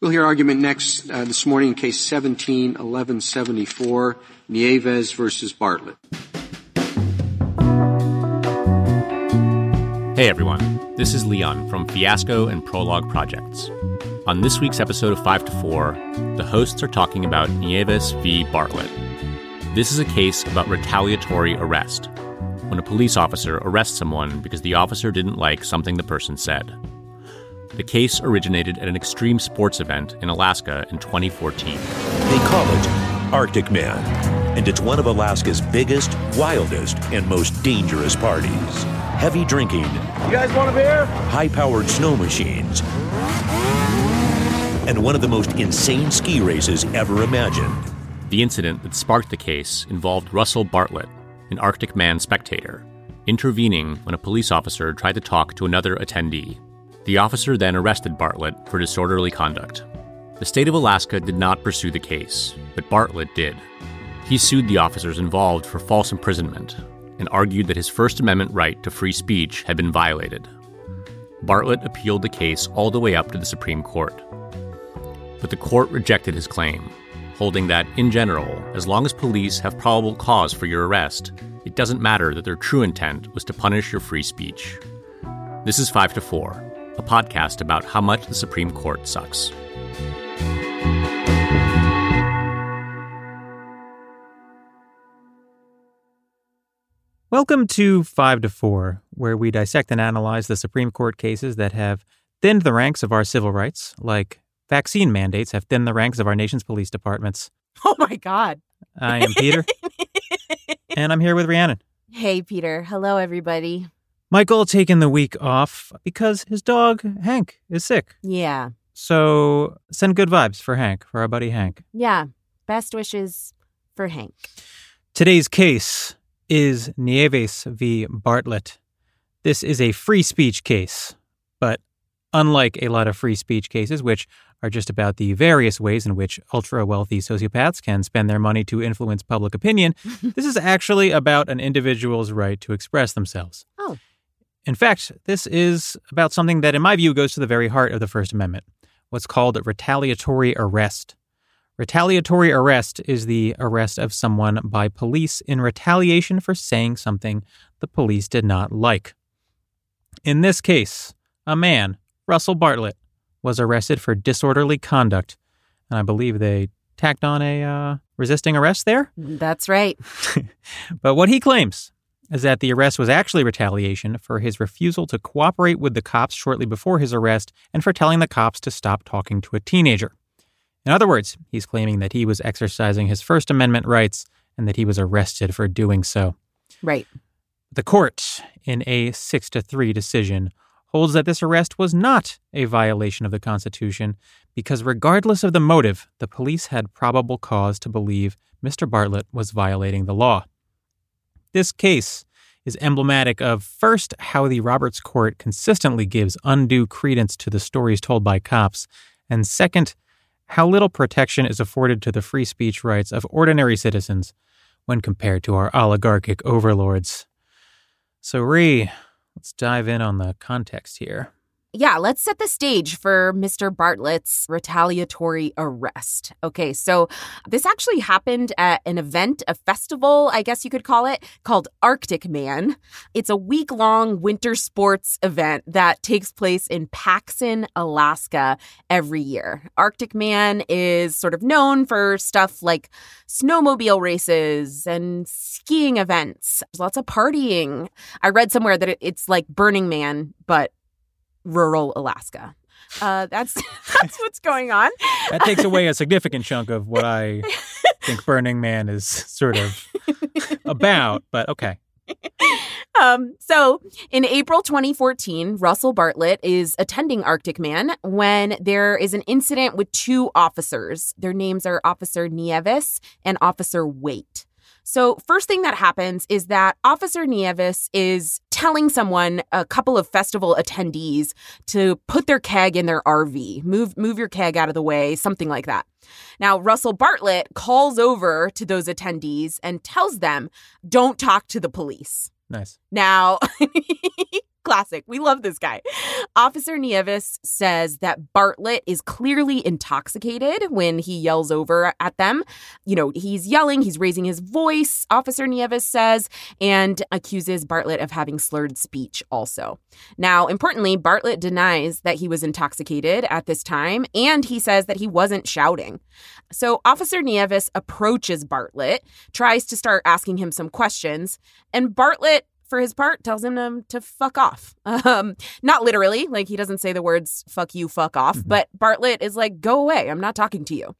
We'll hear argument next uh, this morning in case 17 1174, Nieves versus Bartlett. Hey everyone, this is Leon from Fiasco and Prologue Projects. On this week's episode of 5 to 4, the hosts are talking about Nieves v. Bartlett. This is a case about retaliatory arrest, when a police officer arrests someone because the officer didn't like something the person said. The case originated at an extreme sports event in Alaska in 2014. They call it Arctic Man, and it's one of Alaska's biggest, wildest, and most dangerous parties. Heavy drinking. You guys want a beer? High powered snow machines. And one of the most insane ski races ever imagined. The incident that sparked the case involved Russell Bartlett, an Arctic Man spectator, intervening when a police officer tried to talk to another attendee. The officer then arrested Bartlett for disorderly conduct. The state of Alaska did not pursue the case, but Bartlett did. He sued the officers involved for false imprisonment and argued that his First Amendment right to free speech had been violated. Bartlett appealed the case all the way up to the Supreme Court. But the court rejected his claim, holding that, in general, as long as police have probable cause for your arrest, it doesn't matter that their true intent was to punish your free speech. This is 5 to 4 a podcast about how much the Supreme Court sucks. Welcome to 5 to 4, where we dissect and analyze the Supreme Court cases that have thinned the ranks of our civil rights, like vaccine mandates have thinned the ranks of our nation's police departments. Oh my God. I am Peter, and I'm here with Rhiannon. Hey, Peter. Hello, everybody. Michael taking the week off because his dog, Hank, is sick. Yeah. So send good vibes for Hank, for our buddy Hank. Yeah. Best wishes for Hank. Today's case is Nieves v. Bartlett. This is a free speech case, but unlike a lot of free speech cases, which are just about the various ways in which ultra wealthy sociopaths can spend their money to influence public opinion, this is actually about an individual's right to express themselves. In fact, this is about something that, in my view, goes to the very heart of the First Amendment what's called retaliatory arrest. Retaliatory arrest is the arrest of someone by police in retaliation for saying something the police did not like. In this case, a man, Russell Bartlett, was arrested for disorderly conduct, and I believe they tacked on a uh, resisting arrest there. That's right. but what he claims is that the arrest was actually retaliation for his refusal to cooperate with the cops shortly before his arrest and for telling the cops to stop talking to a teenager. In other words, he's claiming that he was exercising his First Amendment rights and that he was arrested for doing so. Right. The court, in a 6 to 3 decision, holds that this arrest was not a violation of the Constitution because, regardless of the motive, the police had probable cause to believe Mr. Bartlett was violating the law. This case is emblematic of first, how the Roberts Court consistently gives undue credence to the stories told by cops, and second, how little protection is afforded to the free speech rights of ordinary citizens when compared to our oligarchic overlords. So, Ree, let's dive in on the context here yeah, let's set the stage for Mr. Bartlett's retaliatory arrest. Okay, so this actually happened at an event, a festival, I guess you could call it, called Arctic Man. It's a week long winter sports event that takes place in Paxson, Alaska every year. Arctic Man is sort of known for stuff like snowmobile races and skiing events. There's lots of partying. I read somewhere that it's like Burning Man, but rural Alaska. Uh, that's that's what's going on. that takes away a significant chunk of what I think Burning Man is sort of about. But okay. Um, so in April 2014, Russell Bartlett is attending Arctic Man when there is an incident with two officers. Their names are Officer Nieves and Officer Waite. So, first thing that happens is that Officer Nieves is telling someone, a couple of festival attendees, to put their keg in their RV, move move your keg out of the way, something like that. Now, Russell Bartlett calls over to those attendees and tells them, "Don't talk to the police." Nice. Now, Classic. We love this guy. Officer Nieves says that Bartlett is clearly intoxicated when he yells over at them. You know, he's yelling, he's raising his voice, Officer Nieves says, and accuses Bartlett of having slurred speech also. Now, importantly, Bartlett denies that he was intoxicated at this time, and he says that he wasn't shouting. So Officer Nieves approaches Bartlett, tries to start asking him some questions, and Bartlett for his part, tells him to, to fuck off. Um, not literally, like he doesn't say the words fuck you, fuck off, mm-hmm. but Bartlett is like, go away, I'm not talking to you.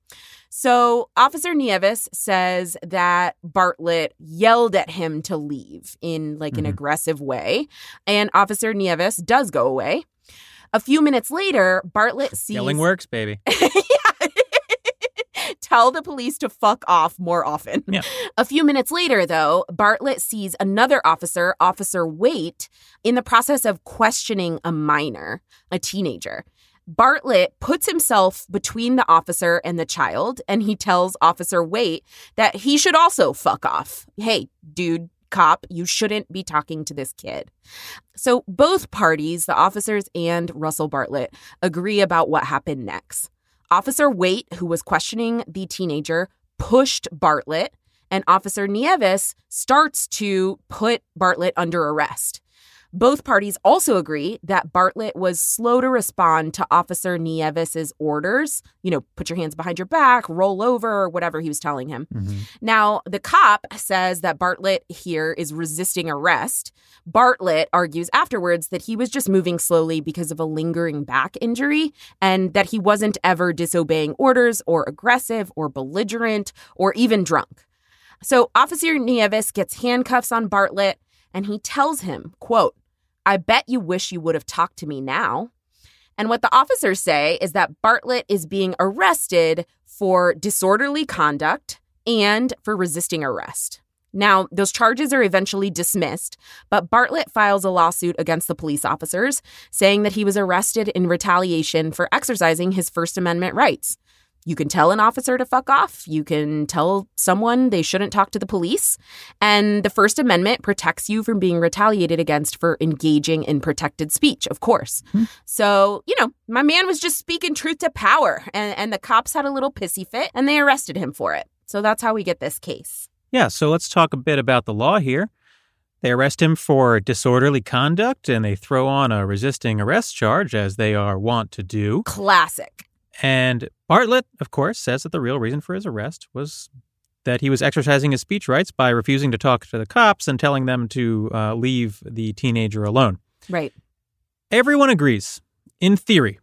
So Officer Nieves says that Bartlett yelled at him to leave in like mm-hmm. an aggressive way, and Officer Nieves does go away. A few minutes later, Bartlett sees. Yelling works, baby. tell the police to fuck off more often. Yeah. A few minutes later, though, Bartlett sees another officer, Officer Waite, in the process of questioning a minor, a teenager. Bartlett puts himself between the officer and the child, and he tells Officer Waite that he should also fuck off. Hey, dude, cop, you shouldn't be talking to this kid. So both parties, the officers and Russell Bartlett, agree about what happened next. Officer Waite, who was questioning the teenager, pushed Bartlett, and Officer Nieves starts to put Bartlett under arrest. Both parties also agree that Bartlett was slow to respond to Officer Nieves's orders, you know, put your hands behind your back, roll over, or whatever he was telling him. Mm-hmm. Now, the cop says that Bartlett here is resisting arrest. Bartlett argues afterwards that he was just moving slowly because of a lingering back injury and that he wasn't ever disobeying orders or aggressive or belligerent or even drunk. So Officer Nieves gets handcuffs on Bartlett and he tells him, quote, I bet you wish you would have talked to me now. And what the officers say is that Bartlett is being arrested for disorderly conduct and for resisting arrest. Now, those charges are eventually dismissed, but Bartlett files a lawsuit against the police officers, saying that he was arrested in retaliation for exercising his First Amendment rights. You can tell an officer to fuck off. You can tell someone they shouldn't talk to the police. And the First Amendment protects you from being retaliated against for engaging in protected speech, of course. Mm-hmm. So, you know, my man was just speaking truth to power, and, and the cops had a little pissy fit and they arrested him for it. So that's how we get this case. Yeah, so let's talk a bit about the law here. They arrest him for disorderly conduct and they throw on a resisting arrest charge, as they are wont to do. Classic. And Bartlett, of course, says that the real reason for his arrest was that he was exercising his speech rights by refusing to talk to the cops and telling them to uh, leave the teenager alone. Right. Everyone agrees, in theory,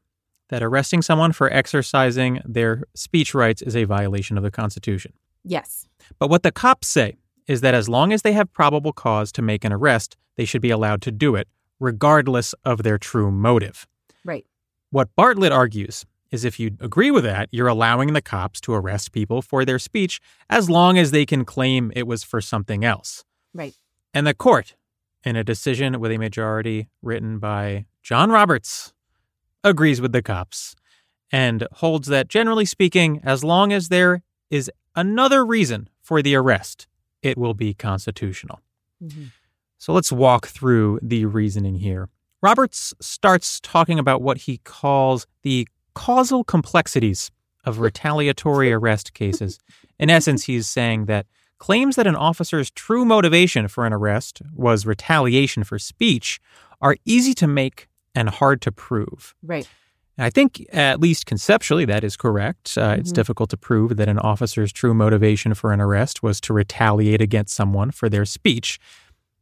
that arresting someone for exercising their speech rights is a violation of the Constitution. Yes. But what the cops say is that as long as they have probable cause to make an arrest, they should be allowed to do it, regardless of their true motive. Right. What Bartlett argues is if you agree with that, you're allowing the cops to arrest people for their speech as long as they can claim it was for something else. Right. And the court, in a decision with a majority written by John Roberts, agrees with the cops and holds that, generally speaking, as long as there is another reason for the arrest, it will be constitutional. Mm-hmm. So let's walk through the reasoning here. Roberts starts talking about what he calls the causal complexities of retaliatory arrest cases. In essence, he's saying that claims that an officer's true motivation for an arrest was retaliation for speech are easy to make and hard to prove. Right. I think, at least conceptually, that is correct. Uh, mm-hmm. It's difficult to prove that an officer's true motivation for an arrest was to retaliate against someone for their speech.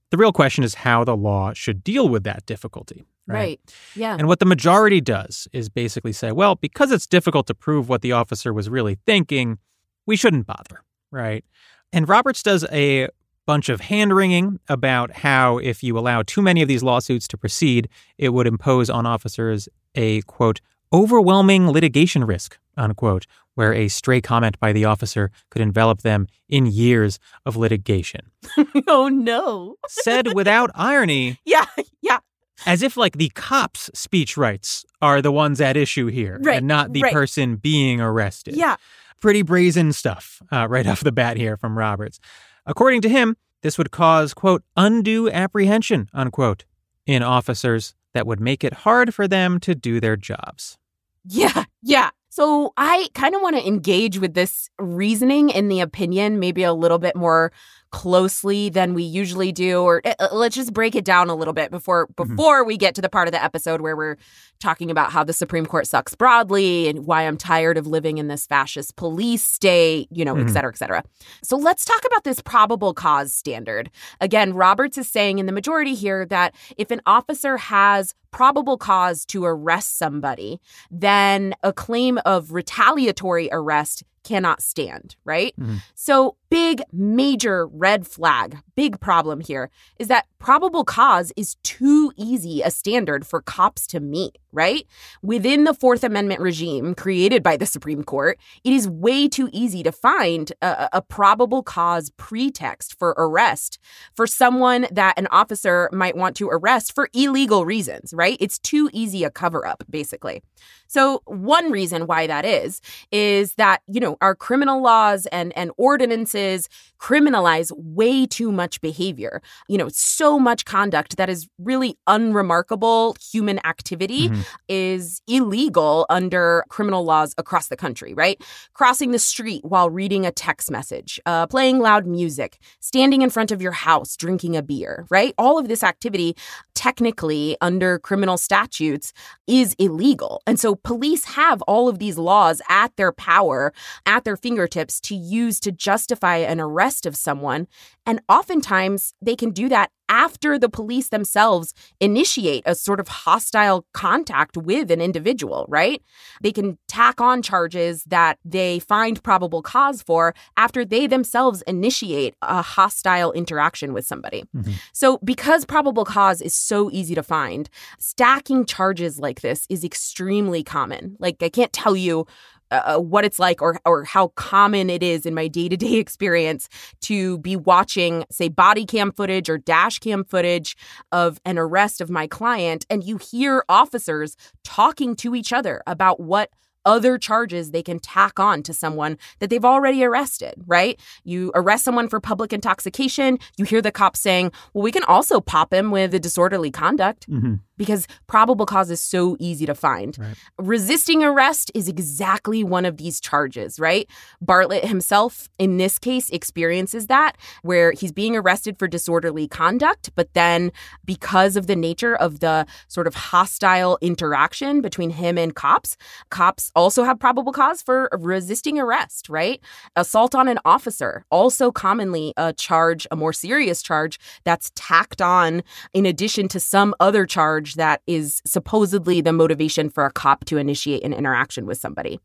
The real question is how the law should deal with that difficulty. Right? right. Yeah. And what the majority does is basically say, well, because it's difficult to prove what the officer was really thinking, we shouldn't bother. Right. And Roberts does a bunch of hand wringing about how if you allow too many of these lawsuits to proceed, it would impose on officers a quote, overwhelming litigation risk, unquote, where a stray comment by the officer could envelop them in years of litigation. oh no. Said without irony. Yeah, yeah. As if like the cops' speech rights are the ones at issue here right, and not the right. person being arrested. Yeah. Pretty brazen stuff uh, right off the bat here from Roberts. According to him, this would cause, quote, undue apprehension, unquote. in officers that would make it hard for them to do their jobs. Yeah, yeah. So I kind of want to engage with this reasoning in the opinion, maybe a little bit more closely than we usually do or uh, let's just break it down a little bit before before mm-hmm. we get to the part of the episode where we're talking about how the Supreme Court sucks broadly and why I'm tired of living in this fascist police state, you know, mm-hmm. et cetera, et cetera. So let's talk about this probable cause standard. Again, Roberts is saying in the majority here that if an officer has probable cause to arrest somebody, then a claim of retaliatory arrest cannot stand, right? Mm-hmm. So, big, major red flag, big problem here is that probable cause is too easy a standard for cops to meet, right? Within the Fourth Amendment regime created by the Supreme Court, it is way too easy to find a, a probable cause pretext for arrest for someone that an officer might want to arrest for illegal reasons, right? It's too easy a cover up, basically. So, one reason why that is, is that, you know, our criminal laws and, and ordinances criminalize way too much behavior. You know, so much conduct that is really unremarkable human activity mm-hmm. is illegal under criminal laws across the country, right? Crossing the street while reading a text message, uh, playing loud music, standing in front of your house drinking a beer, right? All of this activity, technically under criminal statutes, is illegal. And so police have all of these laws at their power, at their fingertips to use to justify an arrest of someone. And oftentimes they can do that after the police themselves initiate a sort of hostile contact with an individual, right? They can tack on charges that they find probable cause for after they themselves initiate a hostile interaction with somebody. Mm-hmm. So, because probable cause is so easy to find, stacking charges like this is extremely common. Like, I can't tell you uh, uh, what it's like or or how common it is in my day-to-day experience to be watching say body cam footage or dash cam footage of an arrest of my client and you hear officers talking to each other about what other charges they can tack on to someone that they've already arrested, right? You arrest someone for public intoxication, you hear the cops saying, well, we can also pop him with a disorderly conduct. Mm-hmm because probable cause is so easy to find. Right. Resisting arrest is exactly one of these charges, right? Bartlett himself, in this case, experiences that where he's being arrested for disorderly conduct, but then because of the nature of the sort of hostile interaction between him and cops, cops also have probable cause for resisting arrest, right? Assault on an officer, also commonly a charge, a more serious charge that's tacked on in addition to some other charge charge that is supposedly the motivation for a cop to initiate an interaction with somebody.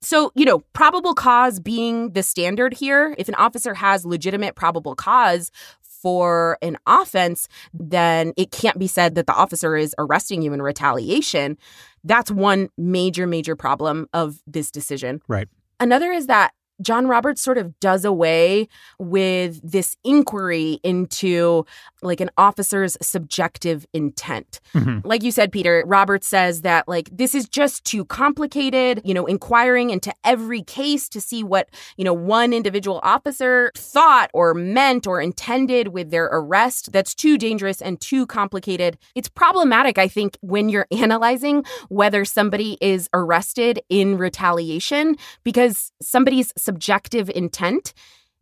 So, you know, probable cause being the standard here, if an officer has legitimate probable cause for an offense, then it can't be said that the officer is arresting you in retaliation. That's one major, major problem of this decision. Right. Another is that John Roberts sort of does away with this inquiry into like an officer's subjective intent. Mm-hmm. Like you said, Peter, Roberts says that like this is just too complicated, you know, inquiring into every case to see what, you know, one individual officer thought or meant or intended with their arrest. That's too dangerous and too complicated. It's problematic, I think, when you're analyzing whether somebody is arrested in retaliation because somebody's subjective intent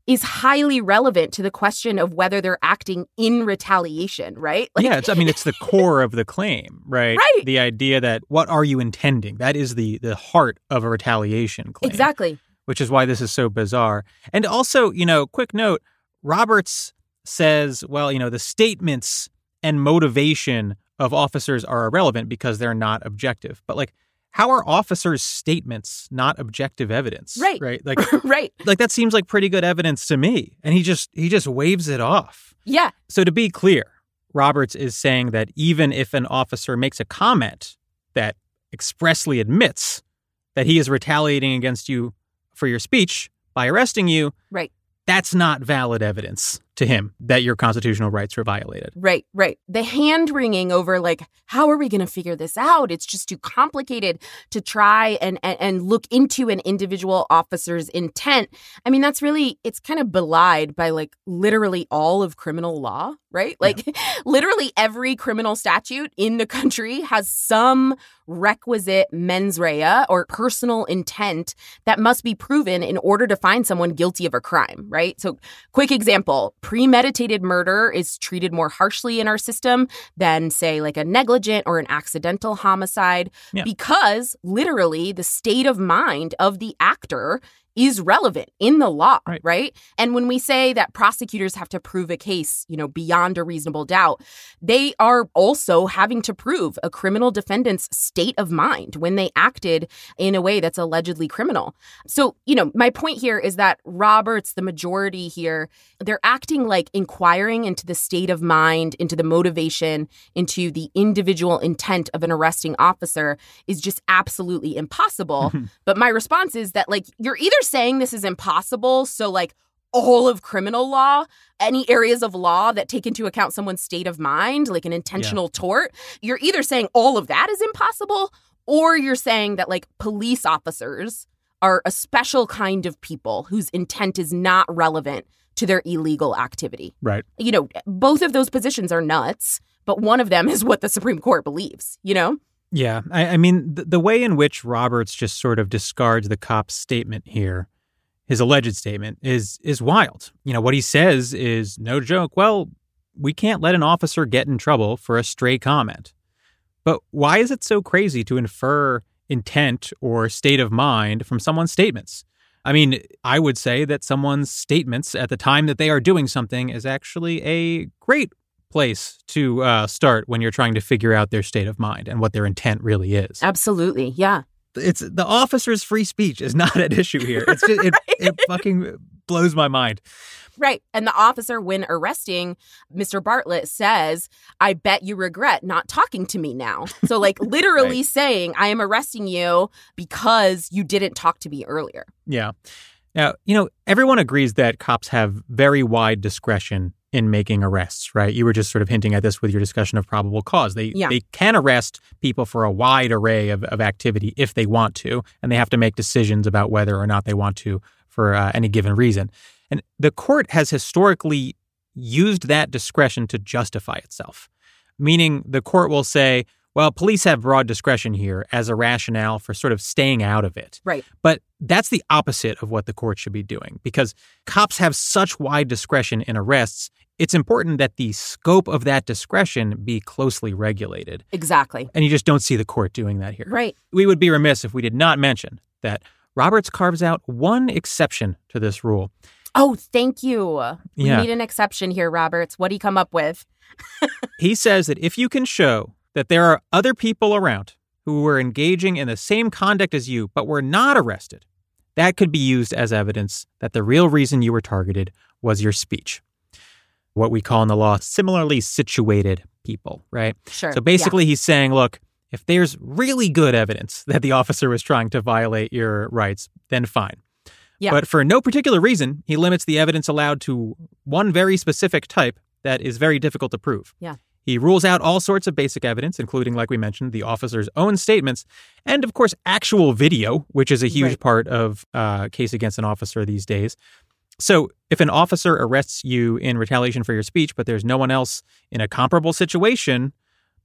is highly relevant to the question of whether they're acting in retaliation, right? Like, yeah, I mean, it's the core of the claim, right? Right. The idea that what are you intending? That is the the heart of a retaliation claim. Exactly. Which is why this is so bizarre. And also, you know, quick note: Roberts says, well, you know, the statements and motivation of officers are irrelevant because they're not objective. But like how are officers' statements not objective evidence? Right. Right. Like right. Like that seems like pretty good evidence to me. And he just he just waves it off. Yeah. So to be clear, Roberts is saying that even if an officer makes a comment that expressly admits that he is retaliating against you for your speech by arresting you, right that's not valid evidence to him that your constitutional rights were violated. Right, right. The hand wringing over like, how are we going to figure this out? It's just too complicated to try and, and, and look into an individual officer's intent. I mean, that's really it's kind of belied by like literally all of criminal law, right? Like yeah. literally every criminal statute in the country has some requisite mens rea or personal intent that must be proven in order to find someone guilty of a crime, right? So, quick example premeditated murder is treated more harshly in our system than, say, like a negligent or an accidental homicide yeah. because literally the state of mind of the actor is relevant in the law, right. right. And when we say that prosecutors have to prove a case, you know, beyond a reasonable doubt, they are also having to prove a criminal defendant's state of mind when they acted in a way that's allegedly criminal. So, you know, my point here is that Roberts, the majority here, they're acting like inquiring into the state of mind, into the motivation, into the individual intent of an arresting officer is just absolutely impossible. but my response is that like you're either saying this is impossible. So, like, all of criminal law, any areas of law that take into account someone's state of mind, like an intentional yeah. tort, you're either saying all of that is impossible or you're saying that, like, police officers are a special kind of people whose intent is not relevant to their illegal activity. Right. You know, both of those positions are nuts, but one of them is what the Supreme Court believes, you know? Yeah, I, I mean, the, the, way in which Roberts just sort of discards the cop's statement here, his alleged statement, is is wild. You know, what he says is no joke. Well, we can't let an officer get in trouble for a stray comment. But why is it so crazy to infer intent or state of mind from someone's statements? I mean, I would say that someone's statements at the time that they are doing something is actually a great place to uh, start when you're trying to figure out their state of mind and what their intent really is. Absolutely, yeah. It's the officer's free speech is not at issue here. It's just, it, it fucking blows my mind. Right. And the officer, when arresting Mr. Bartlett, says, I bet you regret not talking to me now. So, like, literally right. saying, I am arresting you because you didn't talk to me earlier. Yeah. Now, you know, everyone agrees that cops have very wide discretion in making arrests, right? You were just sort of hinting at this with your discussion of probable cause. They yeah. they can arrest people for a wide array of, of activity if they want to, and they have to make decisions about whether or not they want to for uh, any given reason. And the court has historically used that discretion to justify itself, meaning the court will say, well, police have broad discretion here as a rationale for sort of staying out of it. Right. But that's the opposite of what the court should be doing because cops have such wide discretion in arrests it's important that the scope of that discretion be closely regulated. Exactly. And you just don't see the court doing that here. Right. We would be remiss if we did not mention that Roberts carves out one exception to this rule. Oh, thank you. We yeah. need an exception here, Roberts. What do you come up with? he says that if you can show that there are other people around who were engaging in the same conduct as you but were not arrested, that could be used as evidence that the real reason you were targeted was your speech what we call in the law similarly situated people, right? Sure. So basically, yeah. he's saying, look, if there's really good evidence that the officer was trying to violate your rights, then fine. Yeah. But for no particular reason, he limits the evidence allowed to one very specific type that is very difficult to prove. Yeah. He rules out all sorts of basic evidence, including, like we mentioned, the officer's own statements, and of course, actual video, which is a huge right. part of uh, case against an officer these days. So, if an officer arrests you in retaliation for your speech, but there's no one else in a comparable situation,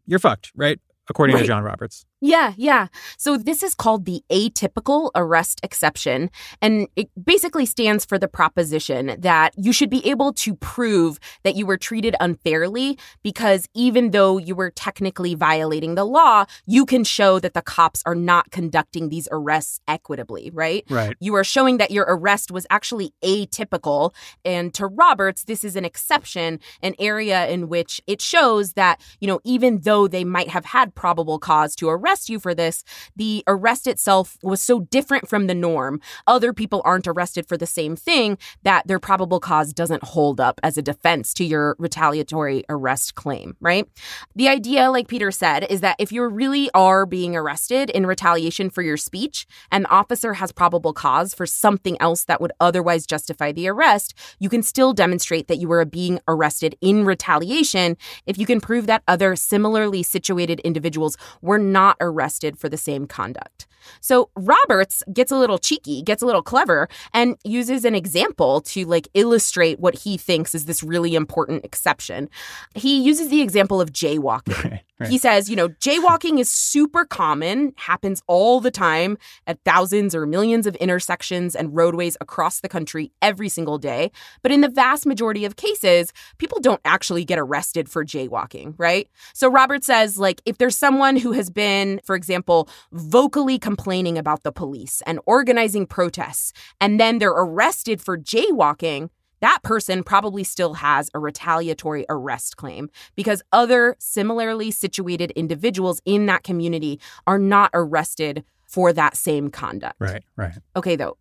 you're fucked, right? According right. to John Roberts. Yeah, yeah. So this is called the atypical arrest exception. And it basically stands for the proposition that you should be able to prove that you were treated unfairly because even though you were technically violating the law, you can show that the cops are not conducting these arrests equitably, right? Right. You are showing that your arrest was actually atypical. And to Roberts, this is an exception, an area in which it shows that, you know, even though they might have had probable cause to arrest, arrest you for this, the arrest itself was so different from the norm. Other people aren't arrested for the same thing that their probable cause doesn't hold up as a defense to your retaliatory arrest claim, right? The idea, like Peter said, is that if you really are being arrested in retaliation for your speech and the officer has probable cause for something else that would otherwise justify the arrest, you can still demonstrate that you were being arrested in retaliation if you can prove that other similarly situated individuals were not not arrested for the same conduct. So Roberts gets a little cheeky, gets a little clever, and uses an example to like illustrate what he thinks is this really important exception. He uses the example of jaywalking. Right. He says, you know, jaywalking is super common, happens all the time at thousands or millions of intersections and roadways across the country every single day. But in the vast majority of cases, people don't actually get arrested for jaywalking, right? So Robert says, like, if there's someone who has been, for example, vocally complaining about the police and organizing protests, and then they're arrested for jaywalking, that person probably still has a retaliatory arrest claim because other similarly situated individuals in that community are not arrested for that same conduct. Right, right. Okay, though,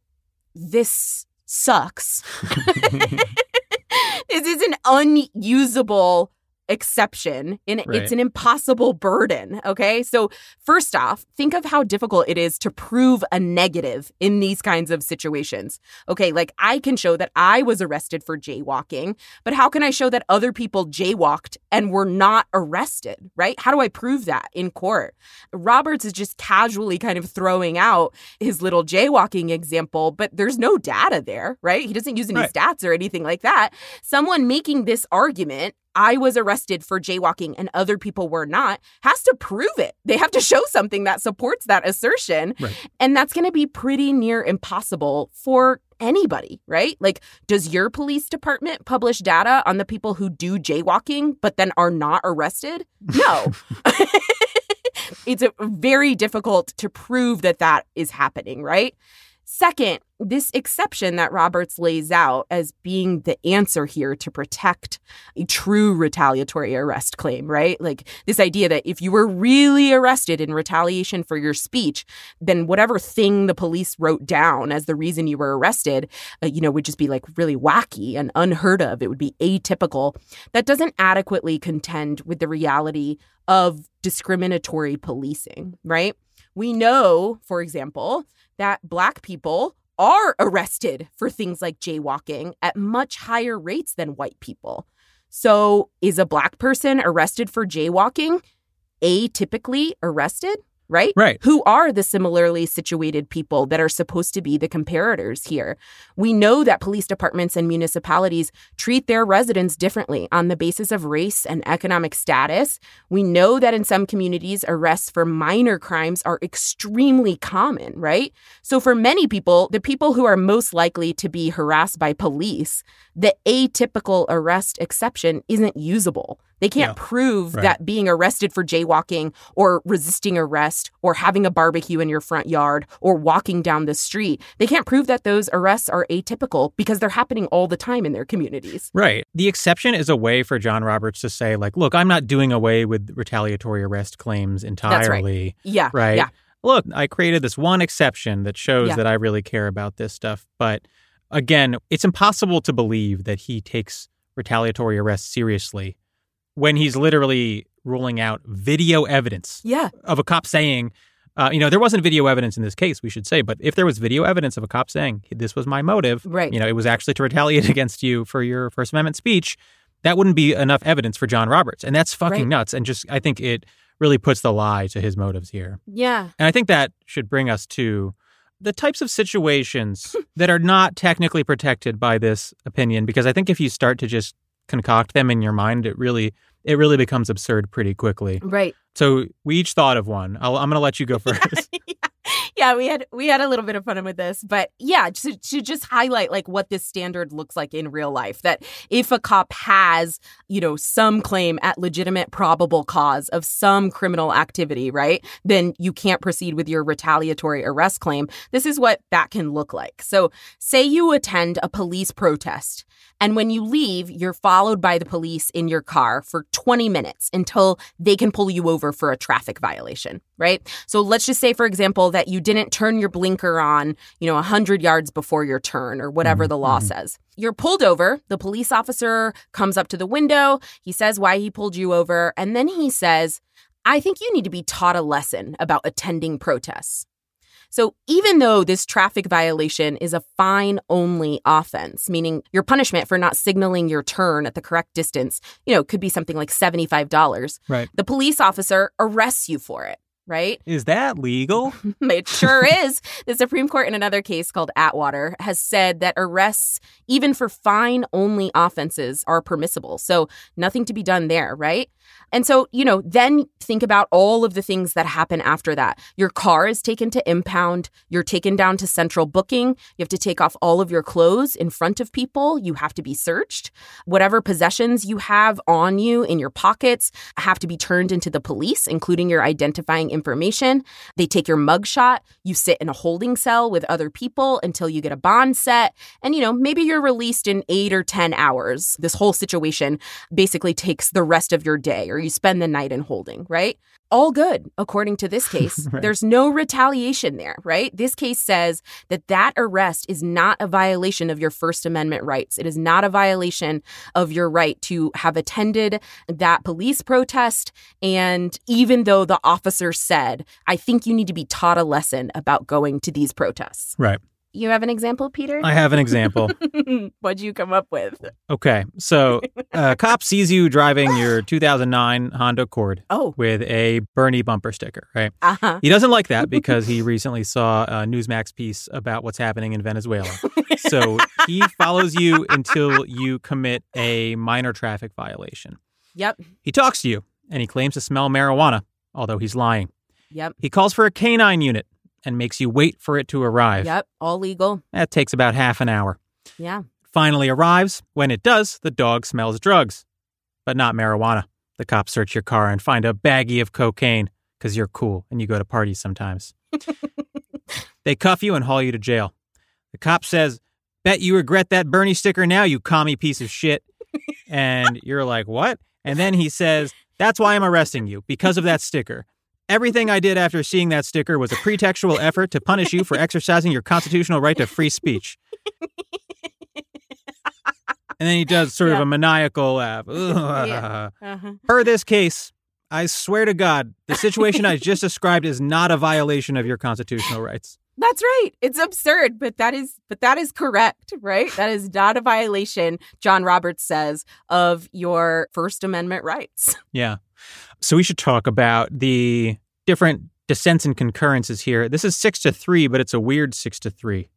this sucks. this is an unusable exception and Right. it's an impossible burden okay? So first off think of how difficult it is to prove a negative in these kinds of situations. Okay like i can show that i was arrested for jaywalking but how can i show that other people jaywalked and were not arrested right? How do i prove that in court? Roberts is just casually kind of throwing out his little jaywalking example but there's no data there right? He doesn't use any Right. stats or anything like that. Someone making this argument I was arrested for jaywalking and other people were not has to prove it. They have to show something that supports that assertion. Right. And that's going to be pretty near impossible for anybody, right? Like, does your police department publish data on the people who do jaywalking but then are not arrested? No. it's a, very difficult to prove that that is happening, right? Second, this exception that Roberts lays out as being the answer here to protect a true retaliatory arrest claim, right? Like this idea that if you were really arrested in retaliation for your speech, then whatever thing the police wrote down as the reason you were arrested, uh, you know, would just be like really wacky and unheard of. It would be atypical. That doesn't adequately contend with the reality of discriminatory policing, right? We know, for example, that Black people are arrested for things like jaywalking at much higher rates than white people. So, is a Black person arrested for jaywalking atypically arrested? Right? Right. Who are the similarly situated people that are supposed to be the comparators here? We know that police departments and municipalities treat their residents differently on the basis of race and economic status. We know that in some communities, arrests for minor crimes are extremely common, right? So, for many people, the people who are most likely to be harassed by police, the atypical arrest exception isn't usable. They can't prove Right. that being arrested for jaywalking or resisting arrest or having a barbecue in your front yard or walking down the street, they can't prove that those arrests are atypical because they're happening all the time in their communities. Right. The exception is a way for John Roberts to say, like, look, I'm not doing away with retaliatory arrest claims right. entirely. Yeah. Right. Yeah. Look, I created this one exception that shows Yeah. that I really care about this stuff. But again, it's impossible to believe that he takes retaliatory arrests seriously when he's literally ruling out video evidence Yeah. of a cop saying, uh, you know, there wasn't video evidence in this case, we should say, but if there was video evidence of a cop saying this was my motive, Right. you know, it was actually to retaliate against you for your First Amendment speech, that wouldn't be enough evidence for John Roberts, and that's fucking Right. nuts. And just, I think it really puts the lie to his motives here, Yeah. and I think that should bring us to the types of situations that are not technically protected by this opinion, because I think if you start to just concoct them in your mind, it really it really becomes absurd pretty quickly. Right. So we each thought of one. I'll, I'm going to let you go first. yeah, we had we had a little bit of fun with this, but yeah, to, to just highlight like what this standard looks like in real life. That if a cop has, you know, some claim at legitimate probable cause of some criminal activity, right, then you can't proceed with your retaliatory arrest claim. This is what that can look like. So, say you attend a police protest. And when you leave, you're followed by the police in your car for 20 minutes until they can pull you over for a traffic violation, right? So let's just say, for example, that you didn't turn your blinker on, you know, 100 yards before your turn or whatever mm-hmm, the law mm-hmm. says. You're pulled over. The police officer comes up to the window. He says why he pulled you over. And then he says, I think you need to be taught a lesson about attending protests. So even though this traffic violation is a fine only offense, meaning your punishment for not signaling your turn at the correct distance, you know, could be something like $75, right. the police officer arrests you for it. Right? Is that legal? it sure is. The Supreme Court, in another case called Atwater, has said that arrests, even for fine only offenses, are permissible. So nothing to be done there, right? And so, you know, then think about all of the things that happen after that. Your car is taken to impound. You're taken down to central booking. You have to take off all of your clothes in front of people. You have to be searched. Whatever possessions you have on you in your pockets have to be turned into the police, including your identifying information. They take your mugshot. You sit in a holding cell with other people until you get a bond set. And, you know, maybe you're released in eight or 10 hours. This whole situation basically takes the rest of your day or you spend the night in holding, right? All good, according to this case. Right. There's no retaliation there, right? This case says that that arrest is not a violation of your First Amendment rights. It is not a violation of your right to have attended that police protest. And even though the officer said, I think you need to be taught a lesson about going to these protests. Right. You have an example, Peter? I have an example. What'd you come up with? Okay. So, a cop sees you driving your 2009 Honda Accord Oh, with a Bernie bumper sticker, right? uh huh. He doesn't like that because he recently saw a Newsmax piece about what's happening in Venezuela. So, he follows you until you commit a minor traffic violation. Yep. He talks to you and he claims to smell marijuana, although he's lying. Yep. He calls for a canine unit and makes you wait for it to arrive. Yep. All legal. That takes about half an hour. Yeah. Finally arrives. When it does, the dog smells drugs, but not marijuana. The cops search your car and find a baggie of cocaine because you're cool and you go to parties sometimes. they cuff you and haul you to jail. The cop says, Bet you regret that Bernie sticker now, you commie piece of shit. and you're like, What? And then he says, That's why I'm arresting you, because of that sticker. Everything I did after seeing that sticker was a pretextual effort to punish you for exercising your constitutional right to free speech. And then he does sort of a maniacal laugh. Yeah. Uh-huh. Per this case, I swear to God, the situation I just described is not a violation of your constitutional rights. That's right. It's absurd, but that is but that is correct, right? That is not a violation, John Roberts says, of your First Amendment rights. Yeah. So we should talk about the different dissents and concurrences here. This is six to three, but it's a weird six to three.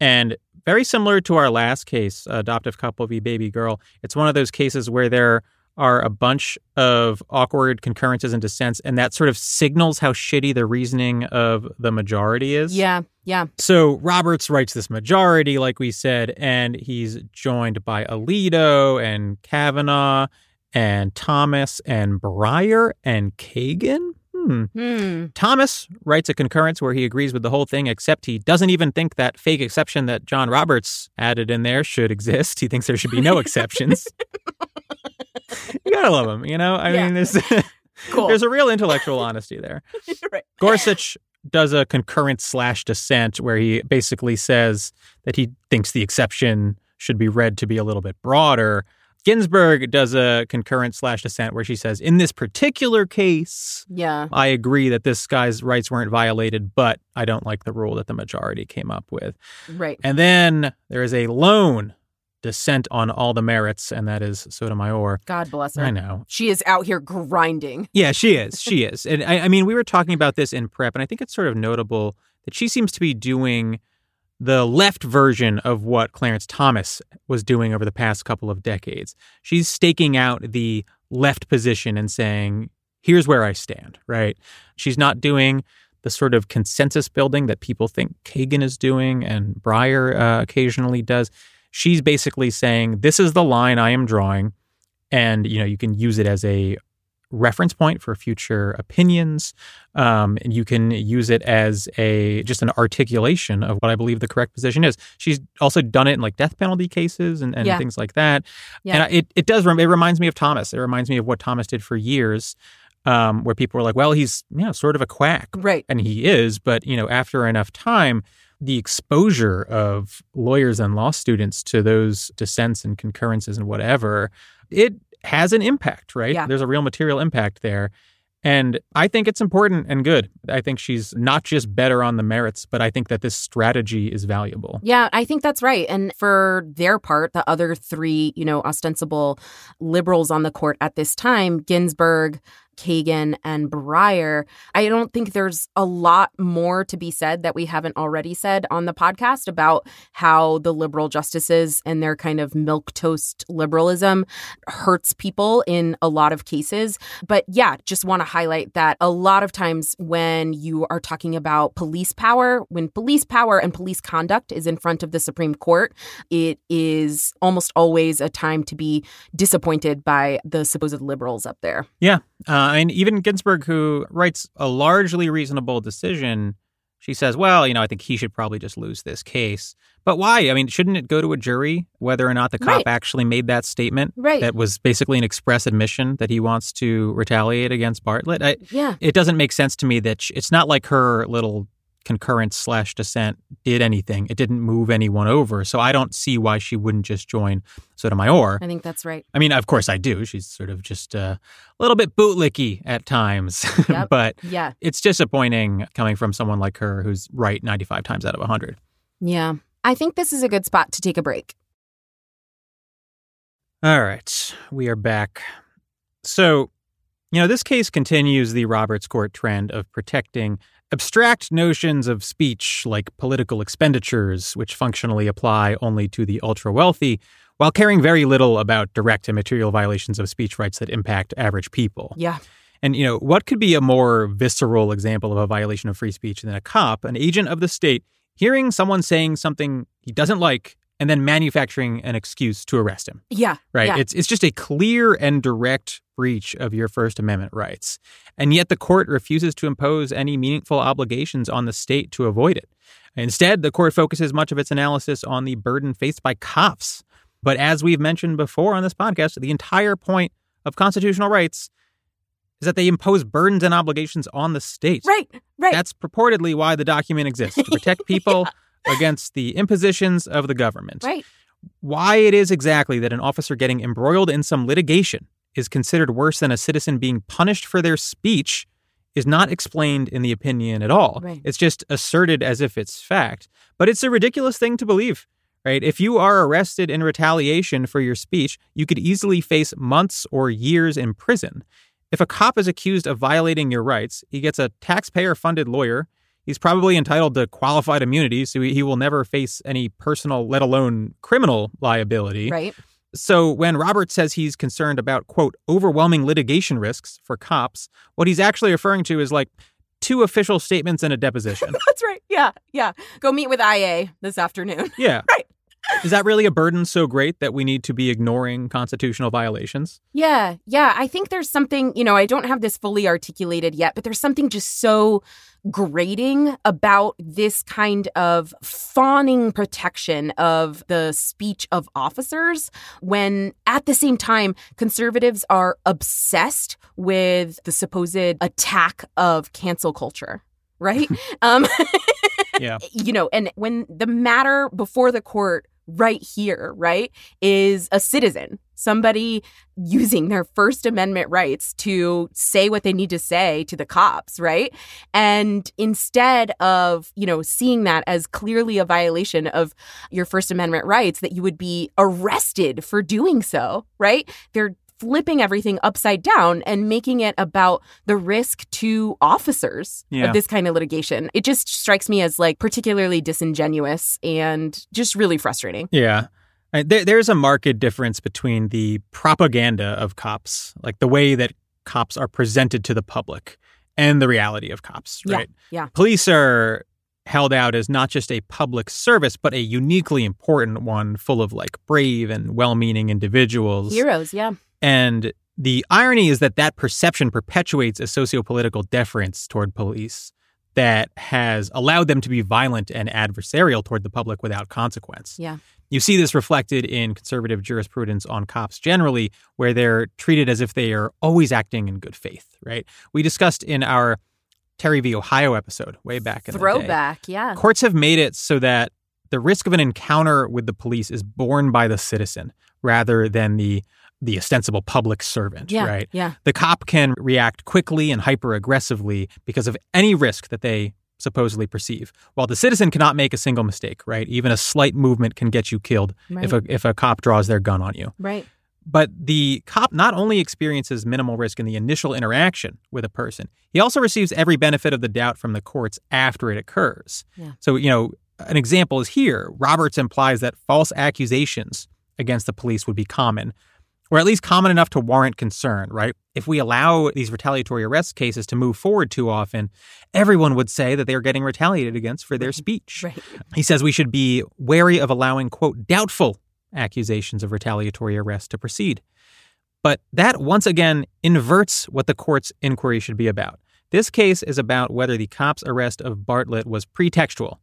And very similar to our last case, Adoptive Couple v. Baby Girl, it's one of those cases where there are a bunch of awkward concurrences and dissents, and that sort of signals how shitty the reasoning of the majority is. Yeah, yeah. So Roberts writes this majority, like we said, and he's joined by Alito and Kavanaugh and Thomas and Breyer and Kagan. Hmm. Hmm. Thomas writes a concurrence where he agrees with the whole thing, except he doesn't even think that fake exception that John Roberts added in there should exist. He thinks there should be no exceptions. you gotta love him, you know? I Yeah. mean, there's, Cool. there's a real intellectual honesty there. right. Gorsuch does a concurrent slash dissent where he basically says that he thinks the exception should be read to be a little bit broader. Ginsburg does a concurrent slash dissent where she says, in this particular case, Yeah. I agree that this guy's rights weren't violated, but I don't like the rule that the majority came up with. Right. And then there is a lone dissent on all the merits, and that is Sotomayor. God bless her. I know. She is out here grinding. Yeah, she is. She is. And I, I mean, we were talking about this in prep, and I think it's sort of notable that she seems to be doing the left version of what Clarence Thomas was doing over the past couple of decades. She's staking out the left position and saying, here's where I stand, right? She's not doing the sort of consensus building that people think Kagan is doing and Breyer uh, occasionally does. She's basically saying, this is the line I am drawing. And, you know, you can use it as a reference point for future opinions. Um, and you can use it as a just an articulation of what I believe the correct position is. She's also done it in like death penalty cases and, and Yeah. things like that. Yeah. And I- it it does rem- it reminds me of Thomas. It reminds me of what Thomas did for years, um, where people were like, "Well, he's you know sort of a quack," Right. and he is. But you know, after enough time. The exposure of lawyers and law students to those dissents and concurrences and whatever, it has an impact, right? Yeah. There's a real material impact there. And I think it's important and good. I think she's not just better on the merits, but I think that this strategy is valuable. Yeah, I think that's right. And for their part, the other three, you know, ostensible liberals on the court at this time, Ginsburg, Kagan and Breyer. I don't think there's a lot more to be said that we haven't already said on the podcast about how the liberal justices and their kind of milk toast liberalism hurts people in a lot of cases. But yeah, just want to highlight that a lot of times when you are talking about police power, when police power and police conduct is in front of the Supreme Court, it is almost always a time to be disappointed by the supposed liberals up there. Yeah. Uh, and even Ginsburg, who writes a largely reasonable decision, she says, well, you know, I think he should probably just lose this case. But why? I mean, shouldn't it go to a jury whether or not the cop Right. actually made that statement? Right. That was basically an express admission that he wants to retaliate against Bartlett. I, Yeah. it doesn't make sense to me that sh it's not like her little concurrence slash dissent did anything. It didn't move anyone over. So I don't see why she wouldn't just join Sotomayor. I think that's right. I mean, of course I do. She's sort of just uh, a little bit bootlicky at times, Yep. but Yeah. it's disappointing coming from someone like her who's right 95 times out of 100. Yeah. I think this is a good spot to take a break. All right, we are back. So, you know, this case continues the Roberts Court trend of protecting abstract notions of speech like political expenditures, which functionally apply only to the ultra wealthy, while caring very little about direct and material violations of speech rights that impact average people. Yeah. And, you know, what could be a more visceral example of a violation of free speech than a cop, an agent of the state, hearing someone saying something he doesn't like and then manufacturing an excuse to arrest him? Yeah. right? Yeah. It's it's just a clear and direct breach of your First Amendment rights. And yet the court refuses to impose any meaningful obligations on the state to avoid it. Instead, the court focuses much of its analysis on the burden faced by cops. But as we've mentioned before on this podcast, the entire point of constitutional rights is that they impose burdens and obligations on the state. Right. Right. That's purportedly why the document exists to protect people against the impositions of the government right. why it is exactly that an officer getting embroiled in some litigation is considered worse than a citizen being punished for their speech is not explained in the opinion at all. Right. It's just asserted as if it's fact. But it's a ridiculous thing to believe, right? If you are arrested in retaliation for your speech, you could easily face months or years in prison. If a cop is accused of violating your rights, he gets a taxpayer funded lawyer. He's probably entitled to qualified immunity, so he, will never face any personal, let alone criminal liability. Right. So when Robert says he's concerned about, quote, overwhelming litigation risks for cops, what he's actually referring to is like two official statements and a deposition. That's right. Yeah. Yeah. Go meet with IA this afternoon. yeah. Right. Is that really a burden so great that we need to be ignoring constitutional violations? Yeah, yeah. I think there's something, you know, I don't have this fully articulated yet, but there's something just so grating about this kind of fawning protection of the speech of officers when at the same time conservatives are obsessed with the supposed attack of cancel culture. Right? um Yeah. you know, and when the matter before the court right here, right, is a citizen, somebody using their First Amendment rights to say what they need to say to the cops, right? And instead of, you know, seeing that as clearly a violation of your First Amendment rights, that you would be arrested for doing so, right? They're flipping everything upside down and making it about the risk to officers Yeah. of this kind of litigation. It just strikes me as like particularly disingenuous and just really frustrating. Yeah. There, there's a marked difference between the propaganda of cops, like the way that cops are presented to the public, and the reality of cops, Yeah, right? yeah. Police are held out as not just a public service, but a uniquely important one full of like brave and well meaning individuals. Heroes, yeah. And the irony is that that perception perpetuates a sociopolitical deference toward police that has allowed them to be violent and adversarial toward the public without consequence. Yeah. You see this reflected in conservative jurisprudence on cops generally, where they're treated as if they are always acting in good faith, right? We discussed in our Terry v. Ohio episode way back in the day. Throwback, yeah. Courts have made it so that the risk of an encounter with the police is borne by the citizen rather than the the ostensible public servant, Yeah, right? yeah. The cop can react quickly and hyper aggressively because of any risk that they supposedly perceive, while the citizen cannot make a single mistake, right? Even a slight movement can get you killed if a if a cop draws their gun on you. Right. But the cop not only experiences minimal risk in the initial interaction with a person, he also receives every benefit of the doubt from the courts after it occurs. Yeah. So, you know, an example is here. Roberts implies that false accusations against the police would be common, or at least common enough to warrant concern, right? If we allow these retaliatory arrest cases to move forward too often, everyone would say that they are getting retaliated against for their speech. Right. He says we should be wary of allowing, quote, doubtful accusations of retaliatory arrest to proceed. But that once again inverts what the court's inquiry should be about. This case is about whether the cop's arrest of Bartlett was pretextual.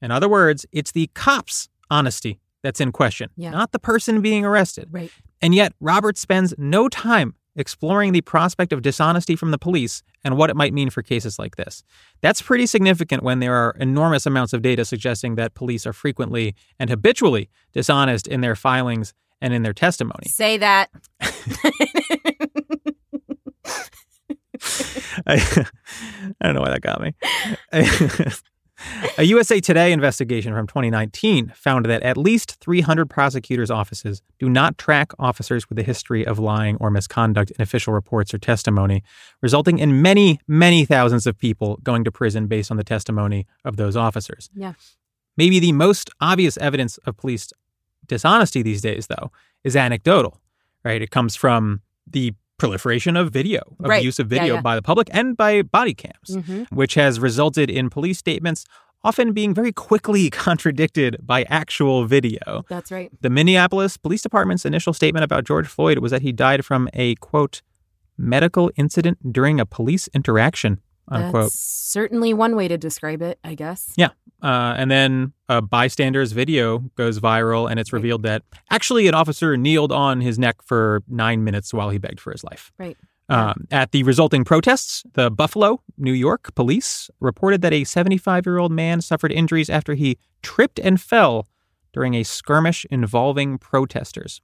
In other words, it's the cop's honesty that's in question, Yeah. not the person being arrested. Right. And yet, Roberts spends no time exploring the prospect of dishonesty from the police and what it might mean for cases like this. That's pretty significant when there are enormous amounts of data suggesting that police are frequently and habitually dishonest in their filings and in their testimony. Say that. I, I don't know why that got me. A USA Today investigation from 2019 found that at least 300 prosecutors' offices do not track officers with a history of lying or misconduct in official reports or testimony, resulting in many, many thousands of people going to prison based on the testimony of those officers. Yeah. Maybe the most obvious evidence of police dishonesty these days, though, is anecdotal, right? It comes from the proliferation of video, of Right. use of video yeah. by the public and by body cams, Mhm. which has resulted in police statements often being very quickly contradicted by actual video. That's right. The Minneapolis Police Department's initial statement about George Floyd was that he died from a quote medical incident during a police interaction unquote. That's certainly one way to describe it, I guess. Yeah. Uh, and then a bystander's video goes viral, and it's Right. revealed that actually an officer kneeled on his neck for nine minutes while he begged for his life. Right. Um, at the resulting protests, the Buffalo, New York police reported that a 75 year old man suffered injuries after he tripped and fell during a skirmish involving protesters.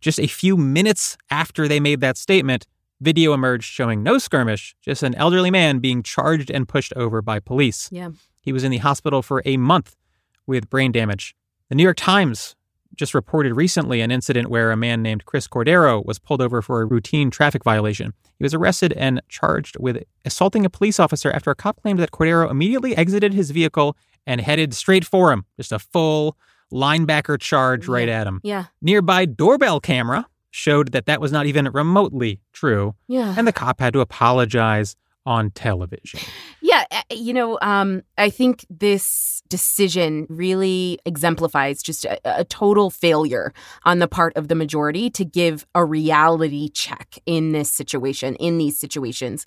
Just a few minutes after they made that statement, video emerged showing no skirmish, just an elderly man being charged and pushed over by police. Yeah. He was in the hospital for a month with brain damage. The New York Times just reported recently an incident where a man named Chris Cordero was pulled over for a routine traffic violation. He was arrested and charged with assaulting a police officer after a cop claimed that Cordero immediately exited his vehicle and headed straight for him. Just a full linebacker charge right at him. Yeah. Nearby doorbell camera showed that that was not even remotely true, Yeah. and the cop had to apologize on television. Yeah, uh, you know, um, I think this decision really exemplifies just a, a total failure on the part of the majority to give a reality check in this situation, in these situations.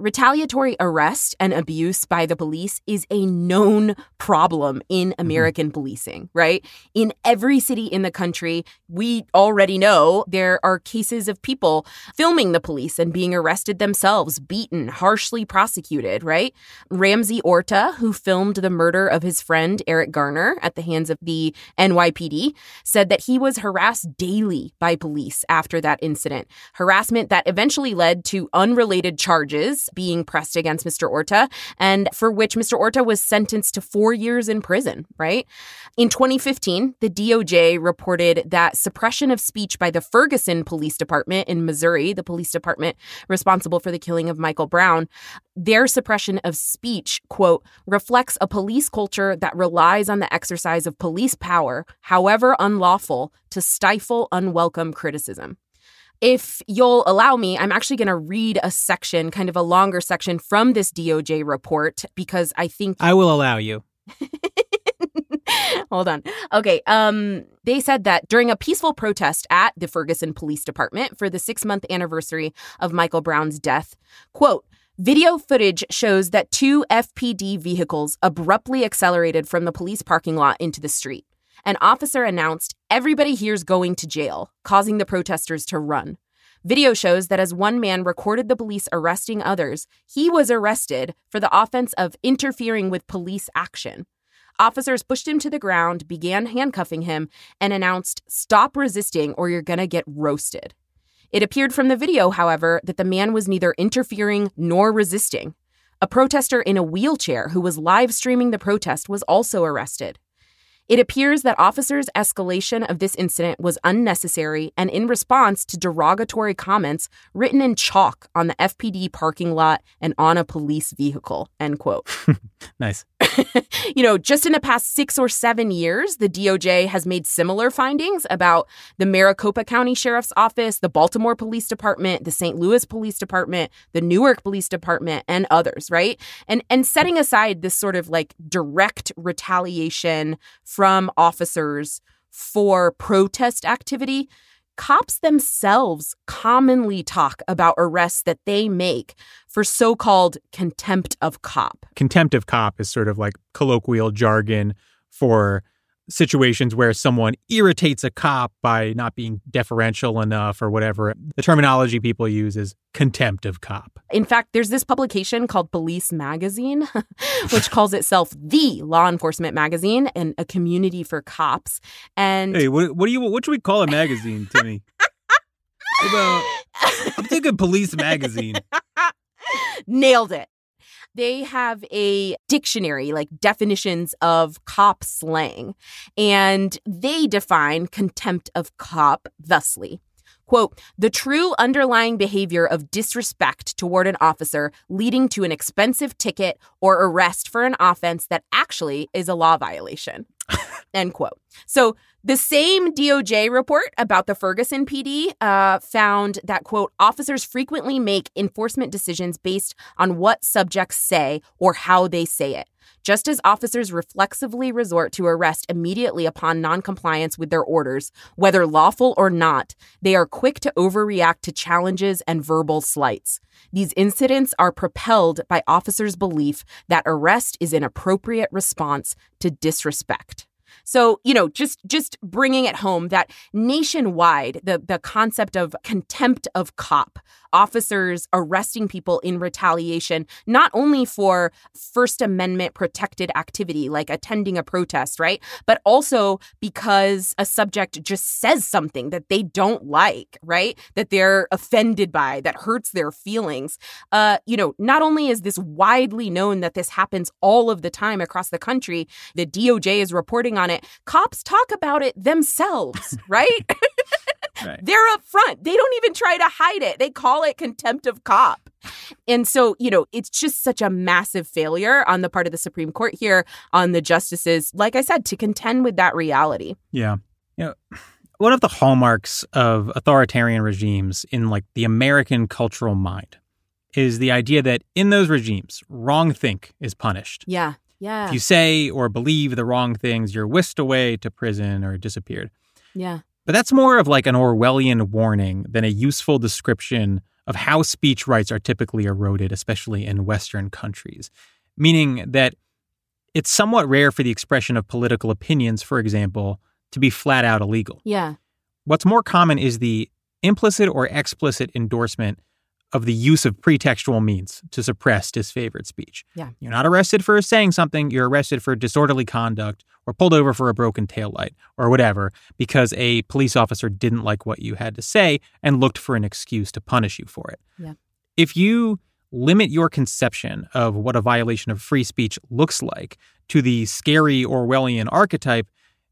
Retaliatory arrest and abuse by the police is a known problem in mm-hmm. American policing, right? In every city in the country, we already know there are cases of people filming the police and being arrested themselves, beaten, harshly prosecuted, right? Ramsey Orta, who filmed the murder of his friend Eric Garner at the hands of the NYPD, said that he was harassed daily by police after that incident. Harassment that eventually led to unrelated charges being pressed against Mr. Orta, and for which Mr. Orta was sentenced to four years in prison, right? In 2015, the DOJ reported that suppression of speech by the Ferguson Police Department in Missouri, the police department responsible for the killing of Michael Brown, their suppression of speech, quote, reflects a police culture that relies on the exercise of police power, however unlawful, to stifle unwelcome criticism. If you'll allow me, I'm actually going to read a section, kind of a longer section from this DOJ report, because I think I will allow you. Hold on. Okay. Um, they said that during a peaceful protest at the Ferguson Police Department for the six month anniversary of Michael Brown's death, quote, Video footage shows that two FPD vehicles abruptly accelerated from the police parking lot into the street. An officer announced, Everybody here's going to jail, causing the protesters to run. Video shows that as one man recorded the police arresting others, he was arrested for the offense of interfering with police action. Officers pushed him to the ground, began handcuffing him, and announced, Stop resisting or you're gonna get roasted. It appeared from the video, however, that the man was neither interfering nor resisting. A protester in a wheelchair who was live streaming the protest was also arrested. It appears that officers' escalation of this incident was unnecessary and in response to derogatory comments written in chalk on the FPD parking lot and on a police vehicle. End quote. nice. you know, just in the past six or seven years, the DOJ has made similar findings about the Maricopa County Sheriff's Office, the Baltimore Police Department, the St. Louis Police Department, the Newark Police Department, and others, right? And and setting aside this sort of like direct retaliation from officers for protest activity, cops themselves commonly talk about arrests that they make for so called contempt of cop. Contempt of cop is sort of like colloquial jargon for situations where someone irritates a cop by not being deferential enough or whatever. The terminology people use is contempt of cop. In fact, there's this publication called Police Magazine, which calls itself the law enforcement magazine and a community for cops. And hey, what, what do you what should we call a magazine, Timmy? about, I'm thinking Police Magazine. Nailed it they have a dictionary, like definitions of cop slang, and they define contempt of cop thusly. Quote, the true underlying behavior of disrespect toward an officer leading to an expensive ticket or arrest for an offense that actually is a law violation. End quote. So the same DOJ report about the Ferguson PD uh, found that, quote, officers frequently make enforcement decisions based on what subjects say or how they say it. Just as officers reflexively resort to arrest immediately upon noncompliance with their orders, whether lawful or not, they are quick to overreact to challenges and verbal slights. These incidents are propelled by officers' belief that arrest is an appropriate response to disrespect. So, you know, just just bringing it home that nationwide the the concept of contempt of cop, officers arresting people in retaliation not only for first amendment protected activity like attending a protest, right? But also because a subject just says something that they don't like, right? That they're offended by, that hurts their feelings. Uh, you know, not only is this widely known that this happens all of the time across the country, the DOJ is reporting on it. Cops talk about it themselves, right? right. They're up front. They don't even try to hide it. They call it contempt of cop. And so, you know, it's just such a massive failure on the part of the Supreme Court here, on the justices, like I said, to contend with that reality. Yeah. You know, one of the hallmarks of authoritarian regimes in like the American cultural mind is the idea that in those regimes, wrong think is punished. Yeah. Yeah. If you say or believe the wrong things, you're whisked away to prison or disappeared. Yeah. But that's more of like an Orwellian warning than a useful description of how speech rights are typically eroded, especially in Western countries. Meaning that it's somewhat rare for the expression of political opinions, for example, to be flat out illegal. Yeah. What's more common is the implicit or explicit endorsement of the use of pretextual means to suppress disfavored speech. Yeah. You're not arrested for saying something, you're arrested for disorderly conduct or pulled over for a broken taillight or whatever because a police officer didn't like what you had to say and looked for an excuse to punish you for it. Yeah. If you limit your conception of what a violation of free speech looks like to the scary Orwellian archetype,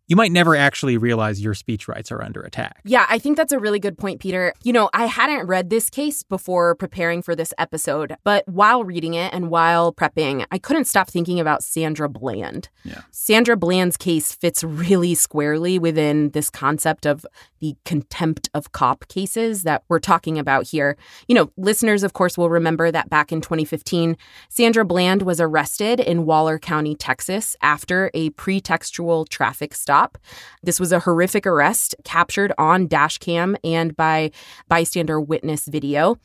you might never actually realize your speech rights are under attack. Yeah, I think that's a really good point, Peter. You know, I hadn't read this case before preparing for this episode, but while reading it and while prepping, I couldn't stop thinking about Sandra Bland. Yeah. Sandra Bland's case fits really squarely within this concept of the contempt of cop cases that we're talking about here. You know, listeners, of course, will remember that back in 2015, Sandra Bland was arrested in Waller County, Texas, after a pretextual traffic stop. This was a horrific arrest captured on dash cam and by bystander witness video.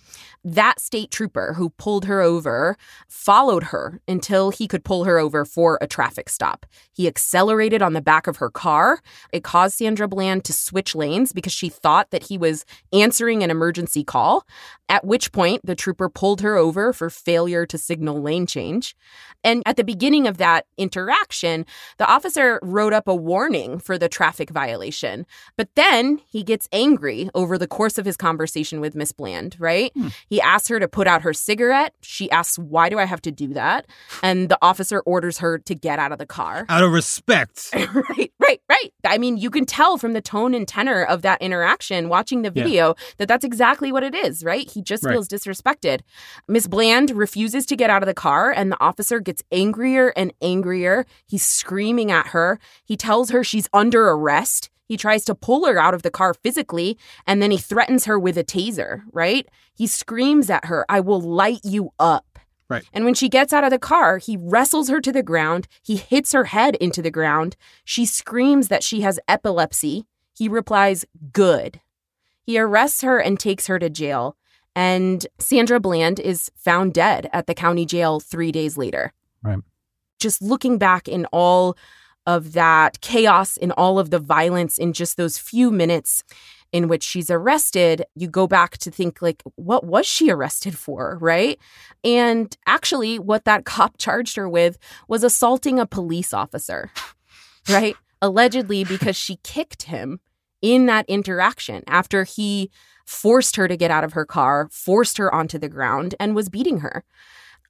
That state trooper who pulled her over followed her until he could pull her over for a traffic stop. He accelerated on the back of her car. It caused Sandra Bland to switch lanes because she thought that he was answering an emergency call. At which point, the trooper pulled her over for failure to signal lane change. And at the beginning of that interaction, the officer wrote up a warning for the traffic violation. But then he gets angry over the course of his conversation with Miss Bland, right? Hmm. He asks her to put out her cigarette. She asks, Why do I have to do that? And the officer orders her to get out of the car. Out of respect. right, right, right. I mean, you can tell from the tone and tenor of that interaction watching the video yeah. that that's exactly what it is, right? He just right. feels disrespected. Miss Bland refuses to get out of the car, and the officer gets angrier and angrier. He's screaming at her. He tells her she's under arrest. He tries to pull her out of the car physically, and then he threatens her with a taser, right? He screams at her, I will light you up. Right. And when she gets out of the car, he wrestles her to the ground. He hits her head into the ground. She screams that she has epilepsy. He replies, Good. He arrests her and takes her to jail. And Sandra Bland is found dead at the county jail three days later. Right. Just looking back in all of that chaos, in all of the violence in just those few minutes in which she's arrested, you go back to think, like, what was she arrested for? Right. And actually, what that cop charged her with was assaulting a police officer. Right. Allegedly, because she kicked him in that interaction after he forced her to get out of her car, forced her onto the ground, and was beating her.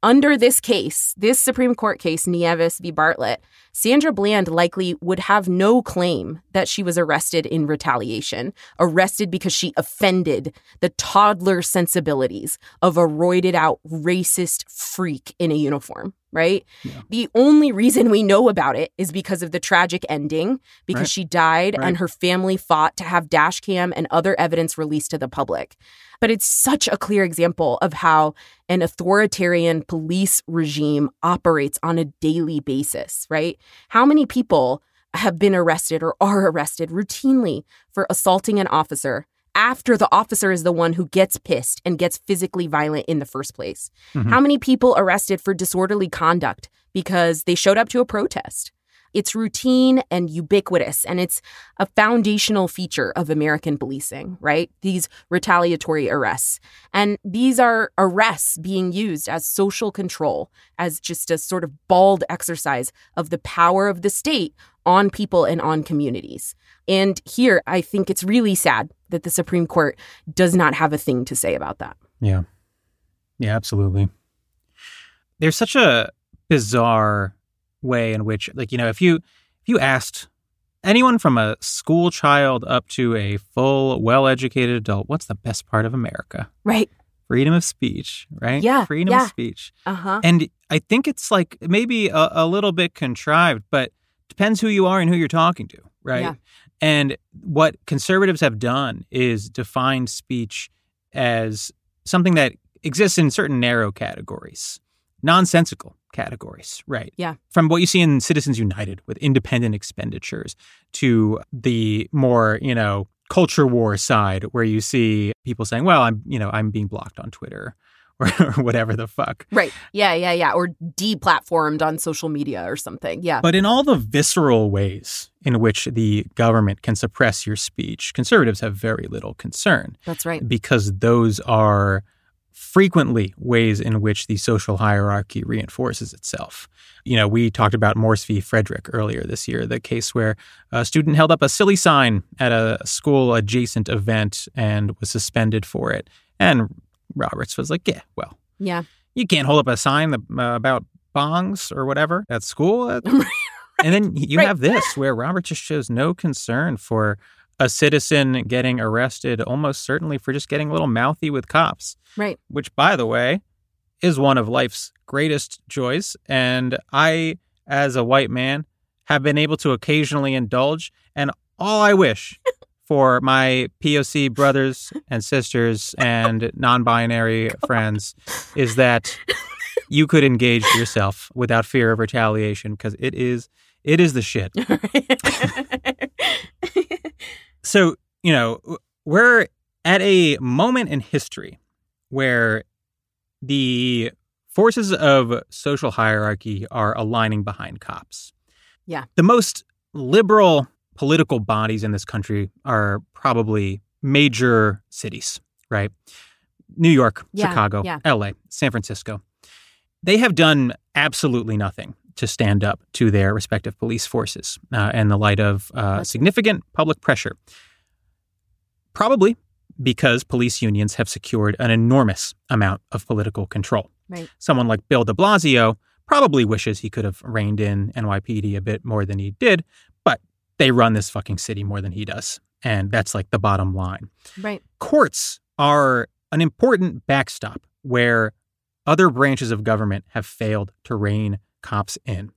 Under this case, this Supreme Court case, Nieves v. Bartlett, Sandra Bland likely would have no claim that she was arrested in retaliation, arrested because she offended the toddler sensibilities of a roided out racist freak in a uniform right? Yeah. The only reason we know about it is because of the tragic ending, because right. she died right. and her family fought to have dash cam and other evidence released to the public. But it's such a clear example of how an authoritarian police regime operates on a daily basis, right? How many people have been arrested or are arrested routinely for assaulting an officer after the officer is the one who gets pissed and gets physically violent in the first place? Mm-hmm. How many people arrested for disorderly conduct because they showed up to a protest? It's routine and ubiquitous, and it's a foundational feature of American policing, right? These retaliatory arrests. And these are arrests being used as social control, as just a sort of bald exercise of the power of the state on people and on communities. And here, I think it's really sad that the Supreme Court does not have a thing to say about that. Yeah. Yeah, absolutely. There's such a bizarre way in which like you know if you if you asked anyone from a school child up to a full well-educated adult what's the best part of america right freedom of speech right yeah freedom yeah. of speech uh-huh and i think it's like maybe a, a, little bit contrived but depends who you are and who you're talking to right yeah. and what conservatives have done is defined speech as something that exists in certain narrow categories nonsensical categories, right? Yeah. From what you see in Citizens United with independent expenditures to the more, you know, culture war side where you see people saying, well, I'm, you know, I'm being blocked on Twitter or, or whatever the fuck. Right. Yeah, yeah, yeah. Or deplatformed on social media or something. Yeah. But in all the visceral ways in which the government can suppress your speech, conservatives have very little concern. That's right. Because those are frequently ways in which the social hierarchy reinforces itself. You know, we talked about Morse v. Frederick earlier this year, the case where a student held up a silly sign at a school adjacent event and was suspended for it. And Roberts was like, yeah, well, yeah, you can't hold up a sign uh, about bongs or whatever at school. right. And then you right. have this where Roberts just shows no concern for a citizen getting arrested almost certainly for just getting a little mouthy with cops. Right. Which, by the way, is one of life's greatest joys. And I, as a white man, have been able to occasionally indulge. And all I wish for my POC brothers and sisters and non binary friends is that you could engage yourself without fear of retaliation because it is it is the shit. so, you know, we're at a moment in history where the forces of social hierarchy are aligning behind cops. Yeah. The most liberal political bodies in this country are probably major cities, right? New York, Yeah, Chicago, yeah. LA, San Francisco. They have done absolutely nothing to stand up to their respective police forces uh, in the light of uh, significant public pressure. Probably because police unions have secured an enormous amount of political control. Right. Someone like Bill de Blasio probably wishes he could have reined in NYPD a bit more than he did, they run this fucking city more than he does. And that's like the bottom line Right. courts are an important backstop where other branches of government have failed to rein cops in.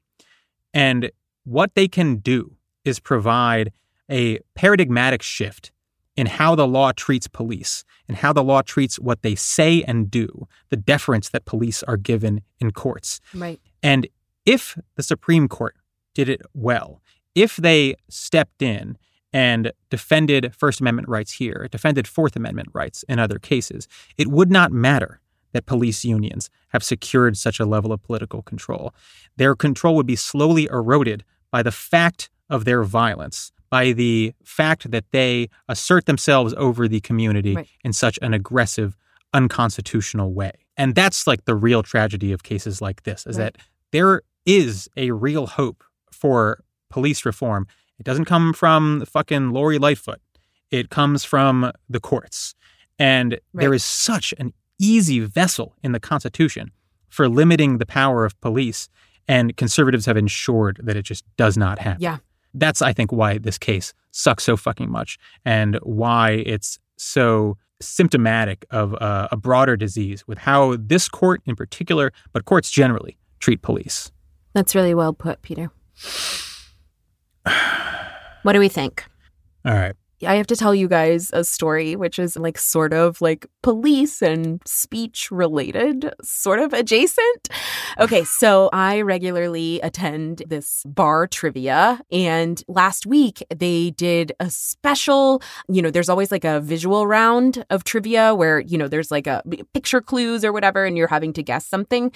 And what they can do is provide a paradigmatic shift in how the law treats police and how the law treats what they say and do, the deference that police are given in courts. Right. And if the Supreme Court did it well, if they stepped in and defended First Amendment rights here, defended Fourth Amendment rights in other cases, it would not matter that police unions have secured such a level of political control. Their control would be slowly eroded by the fact of their violence, by the fact that they assert themselves over the community Right. in such an aggressive, unconstitutional way. And that's like the real tragedy of cases like this is Right. that there is a real hope for police reform. It doesn't come from fucking Lori Lightfoot. It comes from the courts. And there Right. is such an easy vessel in the Constitution for limiting the power of police. And conservatives have ensured that it just does not happen. Yeah. That's, I think, why this case sucks so fucking much and why it's so symptomatic of a broader disease with how this court in particular, but courts generally, treat police. That's really well put, Peter. What do we think? All right. I have to tell you guys a story which is like sort of like police and speech related, sort of adjacent. Okay, so I regularly attend this bar trivia, and last week they did a special, you know, there's always like a visual round of trivia where, you know, there's like a picture clues or whatever, and you're having to guess something.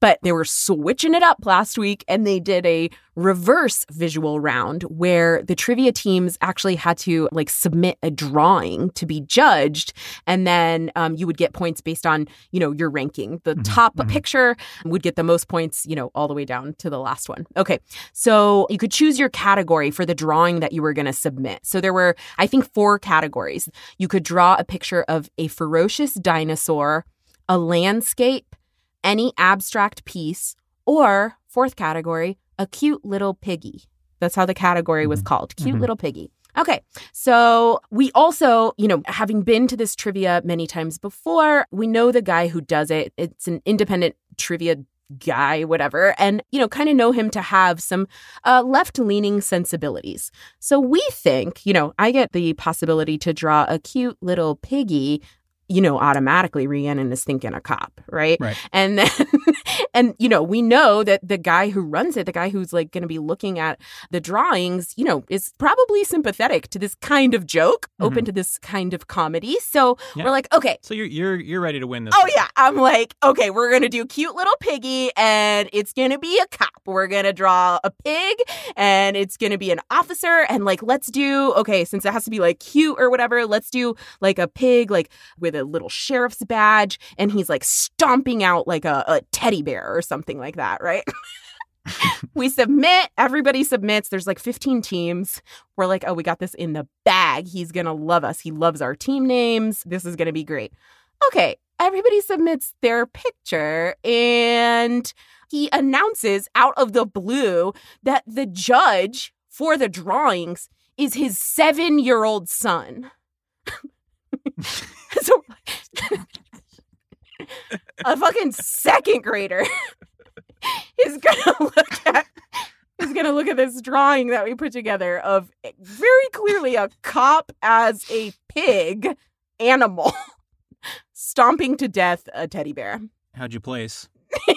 But they were switching it up last week and they did a reverse visual round where the trivia teams actually had to like submit a drawing to be judged. And then um, you would get points based on you know your ranking. The top picture would get the most points you know all the way down to the last one. Okay. So you could choose your category for the drawing that you were going to submit. So there were i think four categories. You could draw a picture of a ferocious dinosaur a landscape any abstract piece or fourth category a cute little piggy that's how the category was called cute Mhm. little piggy Okay. So we also, you know, having been to this trivia many times before, we know the guy who does it. It's an independent trivia guy, whatever, and, you know, kind of know him to have some uh, left leaning sensibilities. So we think, you know, I get the possibility to draw a cute little piggy. You know, automatically Rhiannon is thinking a cop, right? Right. And then, and, you know, we know that the guy who runs it, the guy who's like going to be looking at the drawings, you know, is probably sympathetic to this kind of joke, mm-hmm. open to this kind of comedy. So Yeah. we're like, okay, So you're you're you're ready to win this. Oh one. yeah, I'm like, okay, we're gonna do cute little piggy, and it's gonna be a cop. We're gonna draw a pig, and it's gonna be an officer, and like, let's do okay, since it has to be like cute or whatever, let's do like a pig, like with a little sheriff's badge, and he's like stomping out like a, a teddy bear or something like that, right? we submit, everybody submits. There's like 15 teams. We're like, oh, we got this in the bag. He's going to love us. He loves our team names. This is going to be great. Okay, everybody submits their picture and he announces out of the blue that the judge for the drawings is his seven year old son. a fucking second grader is gonna look at is gonna look at this drawing that we put together of eh, very clearly a cop as a pig animal stomping to death a teddy bear. How'd you place? we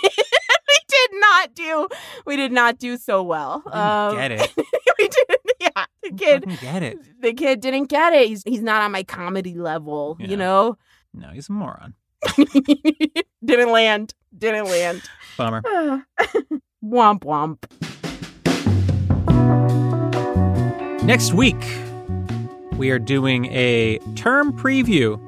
did not do we did not do so well. I didn't um, get it. we didn't yeah. The kid get it. the kid didn't get it. He's he's not on my comedy level, Yeah. you know? No, he's a moron. didn't land. Didn't land. Bummer. womp womp. Next week, we are doing a term preview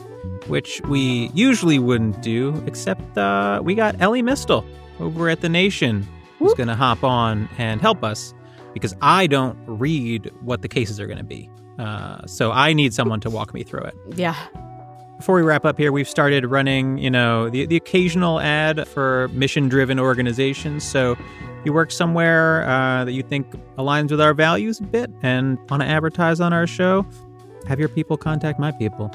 which we usually wouldn't do, except uh, we got Elie Mystal over at The Nation who's going to hop on and help us because I don't read what the cases are going to be. Uh, so I need someone to walk me through it. Yeah. Before we wrap up here, we've started running, you know, the, the occasional ad for mission driven organizations. So if you work somewhere uh, that you think aligns with our values a bit and want to advertise on our show, have your people contact my people.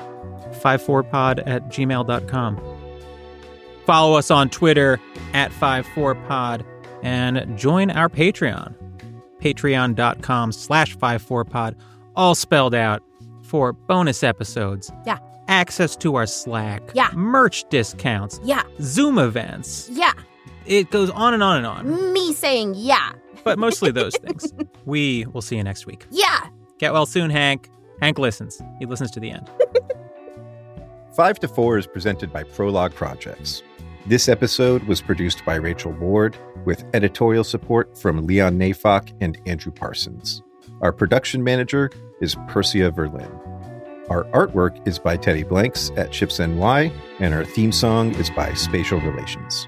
54pod at gmail.com. Follow us on Twitter at 54pod and join our Patreon. Patreon.com slash 54pod, all spelled out for bonus episodes. Yeah. Access to our Slack. Yeah. Merch discounts. Yeah. Zoom events. Yeah. It goes on and on and on, Me saying yeah. but mostly those things. We will see you next week. Yeah. Get well soon, Hank. Hank listens. He listens to the end. 5 to 4 is presented by Prologue Projects. This episode was produced by Rachel Ward with editorial support from Leon Neyfakh and Andrew Parsons. Our production manager is Persia Verlin. Our artwork is by Teddy Blanks at Chips NY, and our theme song is by Spatial Relations.